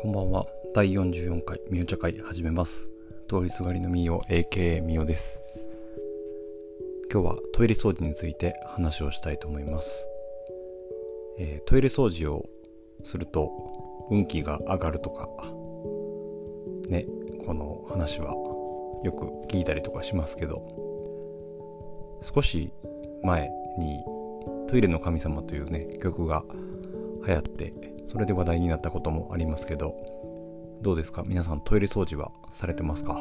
こんばんは。第44回みお茶会始めます。通りすがりのみお AKA みおです。今日はトイレ掃除について話をしたいと思います。えートイレ掃除をすると運気が上がるとか、ね、この話はよく聞いたりとかしますけど、少し前にトイレの神様というね、曲が流行って、それで話題になったこともありますけど、どうですか？皆さんトイレ掃除はされてますか？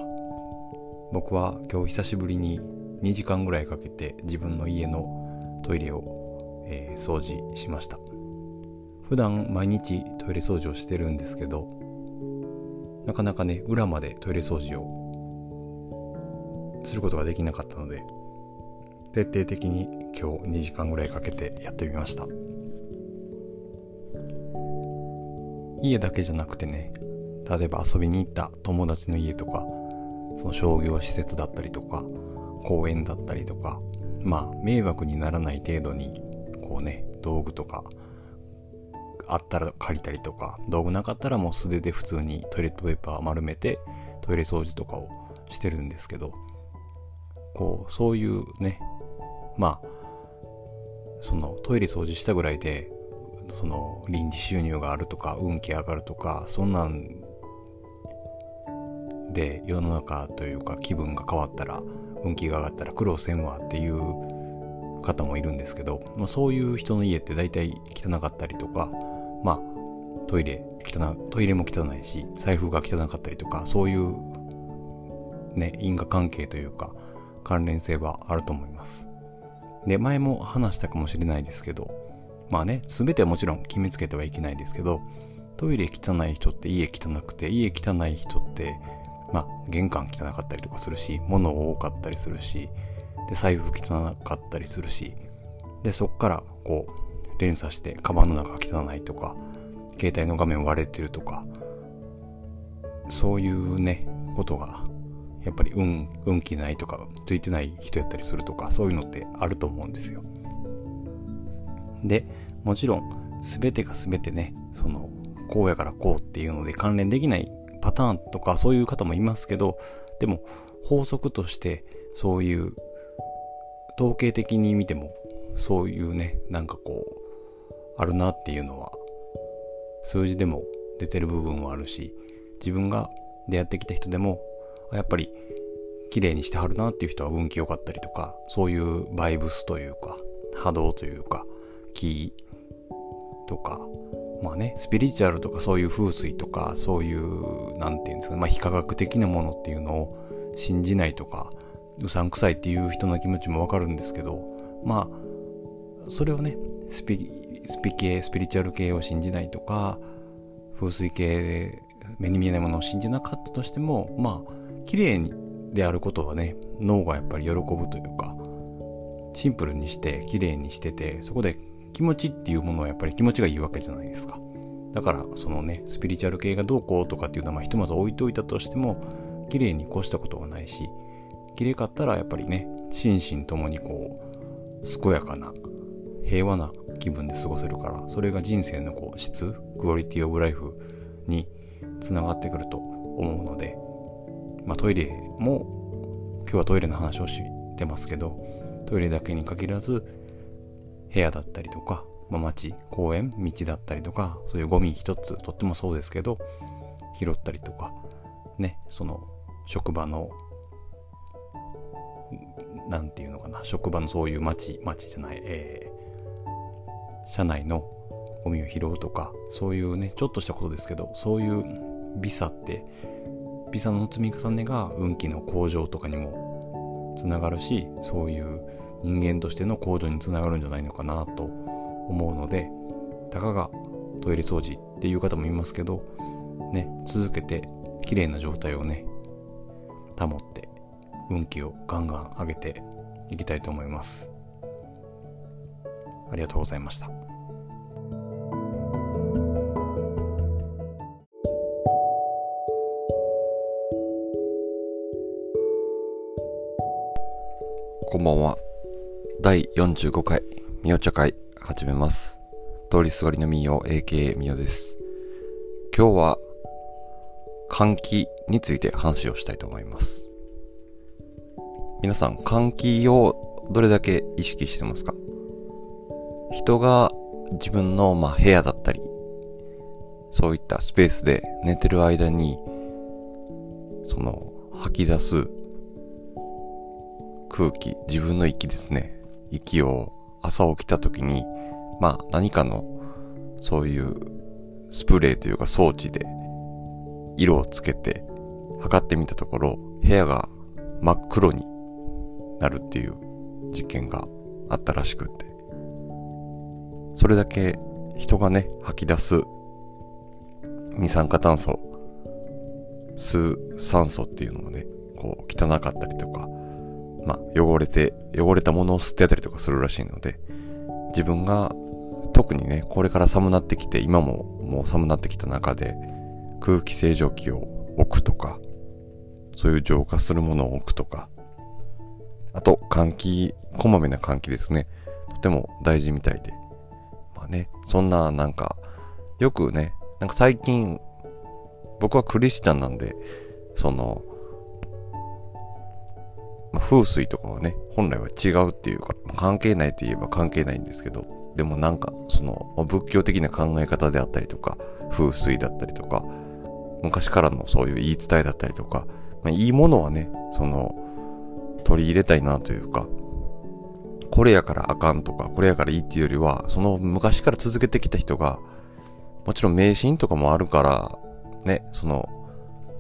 僕は今日久しぶりに2時間ぐらいかけて自分の家のトイレを、えー掃除しました。普段毎日トイレ掃除をしてるんですけど、なかなかね、裏までトイレ掃除をすることができなかったので、徹底的に今日2時間ぐらいかけてやってみました。家だけじゃなくてね例えば遊びに行った友達の家とかその商業施設だったりとか公園だったりとかまあ迷惑にならない程度にこうね道具とかあったら借りたりとか道具なかったらもう素手で普通にトイレットペーパー丸めてトイレ掃除とかをしてるんですけどこうそういうねまあそのトイレ掃除したぐらいでその臨時収入があるとか運気上がるとかそんなんで世の中というか気分が変わったら運気が上がったら苦労せんわっていう方もいるんですけど、まあ、そういう人の家って大体汚かったりとかまあトイレ汚トイレも汚いし財布が汚かったりとかそういうね因果関係というか関連性はあると思います。で前も話したかもしれないですけどまあね、すべてはもちろん決めつけてはいけないですけど、トイレ汚い人って家汚くて、家汚い人って、まあ玄関汚かったりとかするし、物多かったりするし、で、財布汚かったりするし、で、そっからこう、連鎖して、カバンの中汚いとか、携帯の画面割れてるとか、そういうね、ことが、やっぱり運、運気ないとか、ついてない人やったりするとか、そういうのってあると思うんですよ。で、もちろん、すべてがすべてね、その、こうやからこうっていうので関連できないパターンとかそういう方もいますけど、でも、法則として、そういう、統計的に見ても、そういうね、なんかこう、あるなっていうのは、数字でも出てる部分はあるし、自分が出会ってきた人でも、やっぱり、綺麗にしてはるなっていう人は運気良かったりとか、そういうバイブスというか、波動というか、気とか、まあね、スピリチュアルとかそういう風水とか、そういう、なんていうんですかね、まあ非科学的なものっていうのを信じないとか、うさんくさいっていう人の気持ちもわかるんですけど、まあ、それをね、スピ、スピ系、スピリチュアル系を信じないとか、風水系で目に見えないものを信じなかったとしても、まあ、綺麗にであることはね、脳がやっぱり喜ぶというか、シンプルにして綺麗にしててそこで気持ちっていうものはやっぱり気持ちがいいわけじゃないですか。だからそのねスピリチュアル系がどうこうとかっていうのはまひとまず置いといたとしても綺麗に越したことはないし綺麗かったらやっぱりね心身ともにこう健やかな平和な気分で過ごせるからそれが人生のこう質クオリティオブライフにつながってくると思うのでまあトイレも今日はトイレの話をしてますけどトイレだけに限らず部屋だったりとか、まあ、街公園道だったりとかそういうゴミ一つとってもそうですけど拾ったりとかねその職場のなんていうのかな職場のそういう街街じゃない、えー、社内のゴミを拾うとかそういうねちょっとしたことですけどそういうビザってビザの積み重ねが運気の向上とかにもつながるしそういう人間としての向上につながるんじゃないのかなと思うのでたかがトイレ掃除っていう方もいますけどね続けて綺麗な状態をね保って運気をガンガン上げていきたいと思いますありがとうございましたこんばんは。第45回、みお茶会、始めます。通りすがりのみお、AKA みおです。今日は、換気について話をしたいと思います皆さん換気をどれだけ意識してますか？人が自分のま部屋だったりそういったスペースで寝てる間にその吐き出す空気自分の息ですね息を朝起きた時にまあ何かのそういうスプレーというか装置で色をつけて測ってみたところ部屋が真っ黒になるっていう実験があったらしくって。それだけ人がね吐き出す二酸化炭素吸う酸素っていうのがねこう汚かったりとかまあ汚れて汚れたものを吸ってやったりとかするらしいので自分が特にねこれから寒なってきて今ももう寒なってきた中で空気清浄機を置くとかそういう浄化するものを置くとかあと換気こまめな換気ですね。とても大事みたいで。まあねそんななんかよくねなんか最近僕はクリスチャンなんでその、まあ、風水とかはね本来は違うっていうか関係ないといえば関係ないんですけどでもなんかその、まあ、仏教的な考え方であったりとか風水だったりとか昔からのそういう言い伝えだったりとか、まあ、いいものはねその取り入れたいなというかこれやからあかんとかこれやからいいっていうよりはその昔から続けてきた人がもちろん迷信とかもあるからねその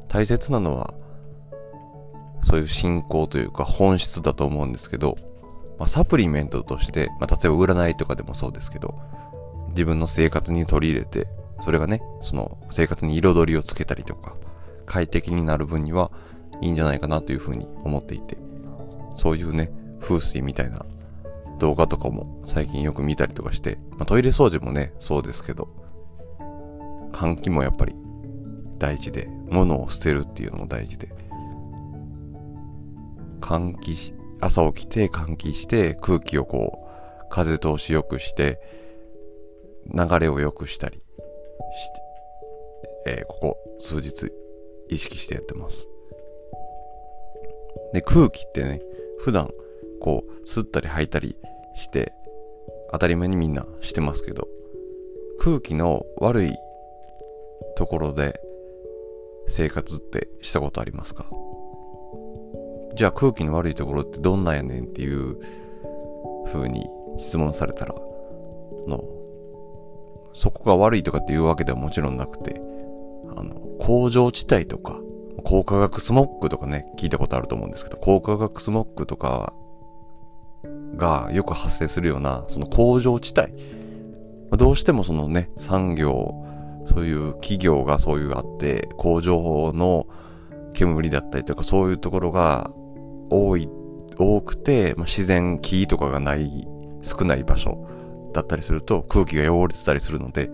大切なのはそういう信仰というか本質だと思うんですけど、まあ、サプリメントとして、まあ、例えば占いとかでもそうですけど自分の生活に取り入れてそれがねその生活に彩りをつけたりとか快適になる分にはいいんじゃないかなというふうに思っていてそういうね風水みたいな動画とかも最近よく見たりとかして、まあ、トイレ掃除もねそうですけど換気もやっぱり大事で物を捨てるっていうのも大事で換気し朝起きて換気して空気をこう風通し良くして流れを良くしたりして、えー、ここ数日意識してやってます。で空気ってね普段こう吸ったり吐いたりして当たり前にみんなしてますけど空気の悪いところで生活ってしたことありますか？じゃあ空気の悪いところってどんなんやねんっていう風に質問されたらのそこが悪いとかっていうわけではもちろんなくてあの工場地帯とか高化学スモッグとかね聞いたことあると思うんですけど高化学スモッグとかがよく発生するようなその工場地帯。どうしてもそのね産業そういう企業がそういうあって、工場の煙だったりとかそういうところが多い、多くて、まあ、自然、木とかがない、少ない場所だったりすると空気が汚れてたりするので、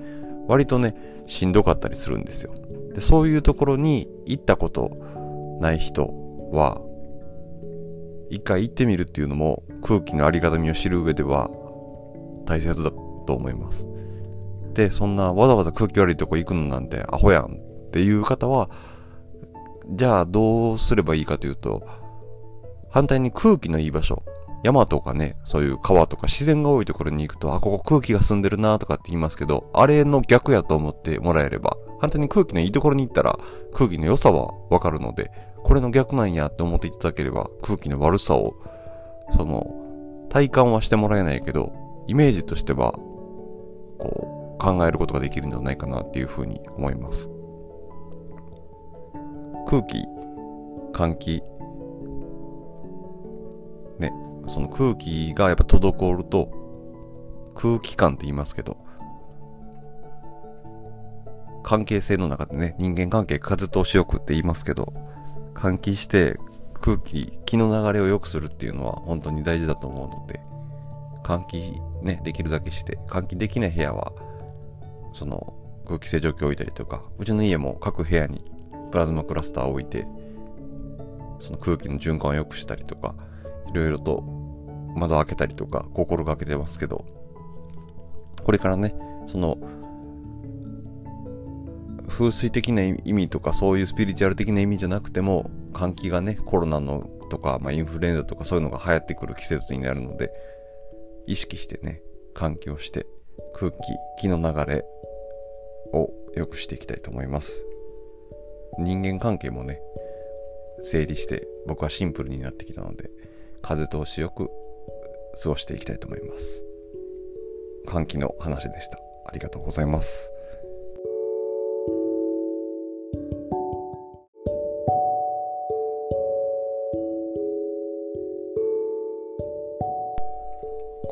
割とね、しんどかったりするんですよ。でそういうところに行ったことない人は、一回行ってみるっていうのも空気のありがたみを知る上では大切だと思います。でそんなわざわざ空気悪いとこ行くのなんてアホやんっていう方はじゃあどうすればいいかというと反対に空気のいい場所。山とかねそういう川とか自然が多いところに行くとあここ空気が澄んでるなとかって言いますけどあれの逆やと思ってもらえれば反対に空気のいいところに行ったら空気の良さはわかるのでこれの逆なんやって思っていただければ空気の悪さをその体感はしてもらえないけどイメージとしてはこう考えることができるんじゃないかなっていうふうに思います。空気換気ねその空気がやっぱ滞ると空気感って言いますけど関係性の中でね人間関係風通しよくって言いますけど換気して空気気の流れを良くするっていうのは本当に大事だと思うので換気ねできるだけして換気できない部屋はその空気清浄機を置いたりとかうちの家も各部屋にプラズマクラスターを置いてその空気の循環を良くしたりとかいろいろと窓開けたりとか心がけてますけどこれからねその風水的な意味とかそういうスピリチュアル的な意味じゃなくても換気がねコロナのとか、まあ、インフルエンザとかそういうのが流行ってくる季節になるので意識してね換気をして空気気の流れを良くしていきたいと思います。人間関係もね整理して僕はシンプルになってきたので風通しよく過ごしていきたいと思います。換気の話でした。ありがとうございます。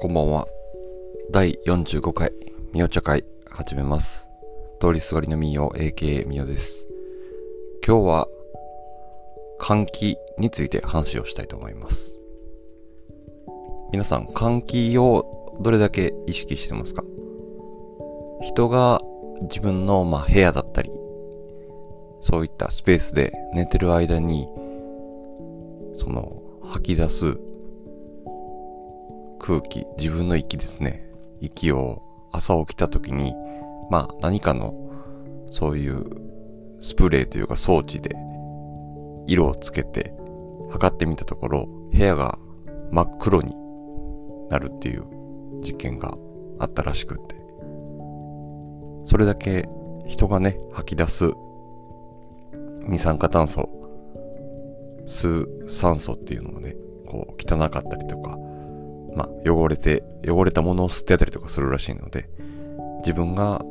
こんばんは。第45回みお茶会始めます。通りすがりのみお AKA みおです。今日は換気について話をしたいと思います。皆さん換気をどれだけ意識してますか？人が自分のまあ部屋だったりそういったスペースで寝てる間にその吐き出す空気自分の息ですね。息を朝起きた時にまあ何かのそういうスプレーというか装置で色をつけて測ってみたところ部屋が真っ黒になるっていう実験があったらしくって。それだけ人がね吐き出す二酸化炭素吸う酸素っていうのがねこう汚かったりとかまあ汚れて汚れたものを吸ってたりとかするらしいので自分が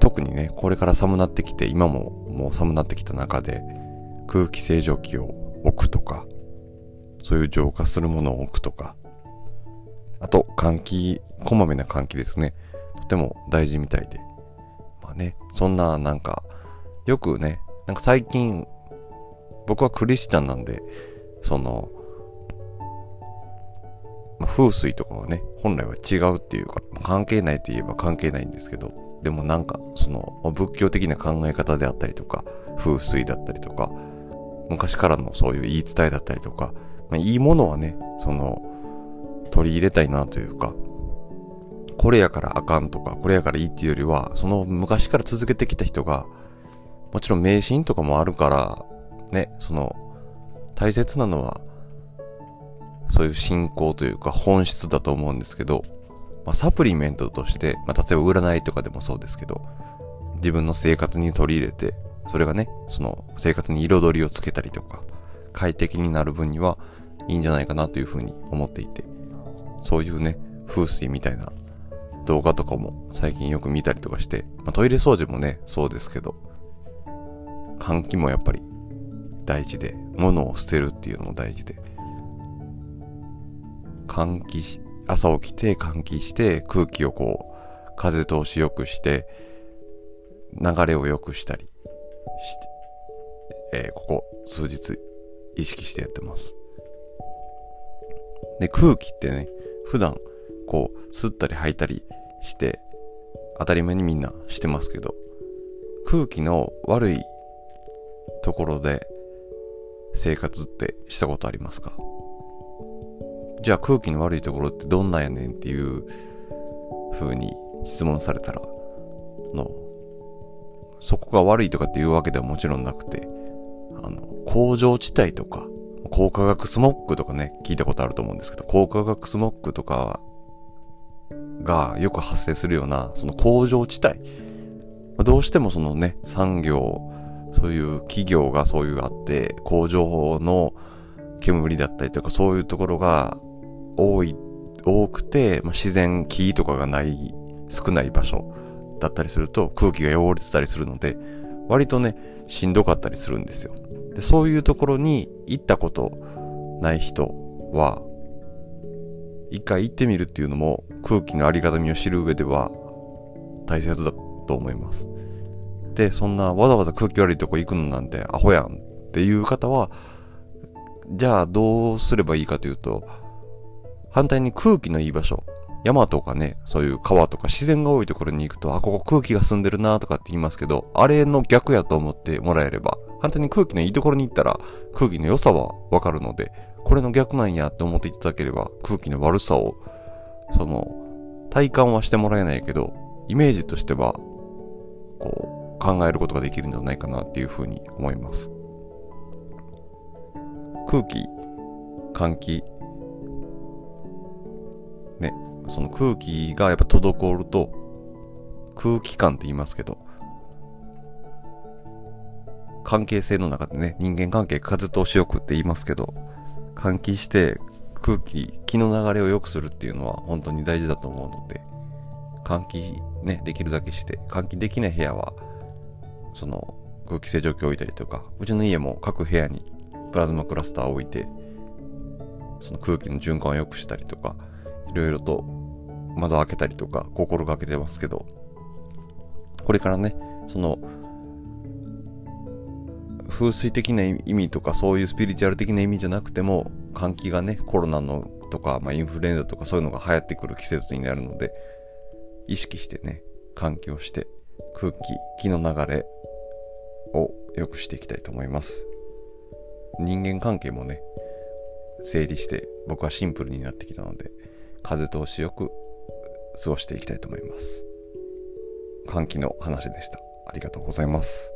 特にねこれから寒なってきて今ももう寒なってきた中で空気清浄機を置くとかそういう浄化するものを置くとかあと換気こまめな換気ですね。とても大事みたいで。まあねそんななんかよくねなんか最近僕はクリスチャンなんでその、まあ、風水とかはね本来は違うっていうか関係ないといえば関係ないんですけどでもなんかその、まあ、仏教的な考え方であったりとか風水だったりとか昔からのそういう言い伝えだったりとか、まあ、いいものはねその取り入れたいなというかこれやからあかんとかこれやからいいっていうよりはその昔から続けてきた人がもちろん迷信とかもあるからねその大切なのはそういう信仰というか本質だと思うんですけど、まあ、サプリメントとして、まあ、例えば占いとかでもそうですけど自分の生活に取り入れてそれがねその生活に彩りをつけたりとか快適になる分にはいいんじゃないかなというふうに思っていて。そういうね風水みたいな動画とかも最近よく見たりとかして、まあ、トイレ掃除もねそうですけど換気もやっぱり大事で物を捨てるっていうのも大事で換気し朝起きて換気して空気をこう風通し良くして流れを良くしたりして、えー、ここ数日意識してやってます。で空気ってね普段こう吸ったり吐いたりして当たり前にみんなしてますけど空気の悪いところで生活ってしたことありますか？じゃあ空気の悪いところってどんなんやねんっていう風に質問されたらのそこが悪いとかっていうわけではもちろんなくてあの工場地帯とか高化学スモッグとかね聞いたことあると思うんですけど高化学スモッグとかがよく発生するようなその工場地帯。どうしてもそのね産業そういう企業がそういうあって工場の煙だったりとかそういうところが多い多くて、まあ、自然木とかがない少ない場所だったりすると空気が汚れてたりするので割とねしんどかったりするんですよ。でそういうところに行ったことない人は一回行ってみるっていうのも空気のありがたみを知る上では大切だと思います。でそんなわざわざ空気悪いとこ行くのなんてアホやんっていう方はじゃあどうすればいいかというと反対に空気のいい場所山とかね、そういう川とか自然が多いところに行くと、あ、ここ空気が澄んでるなとかって言いますけど、あれの逆やと思ってもらえれば、反対に空気のいいところに行ったら空気の良さはわかるので、これの逆なんやって思っていただければ、空気の悪さを、その、体感はしてもらえないけど、イメージとしては、こう考えることができるんじゃないかなっていうふうに思います。空気換気。ねその空気がやっぱ滞ると空気感って言いますけど関係性の中でね人間関係風通しよくって言いますけど換気して空気気の流れを良くするっていうのは本当に大事だと思うので換気ねできるだけして換気できない部屋はその空気清浄機を置いたりとかうちの家も各部屋にプラズマクラスターを置いてその空気の循環を良くしたりとかいろいろと窓を開けたりとか心がけてますけどこれからねその風水的な意味とかそういうスピリチュアル的な意味じゃなくても換気がねコロナのとか、まあ、インフルエンザとかそういうのが流行ってくる季節になるので意識してね換気をして空気気の流れを良くしていきたいと思います。人間関係もね整理して僕はシンプルになってきたので風通しよく過ごしていきたいと思います。換気の話でした。ありがとうございます。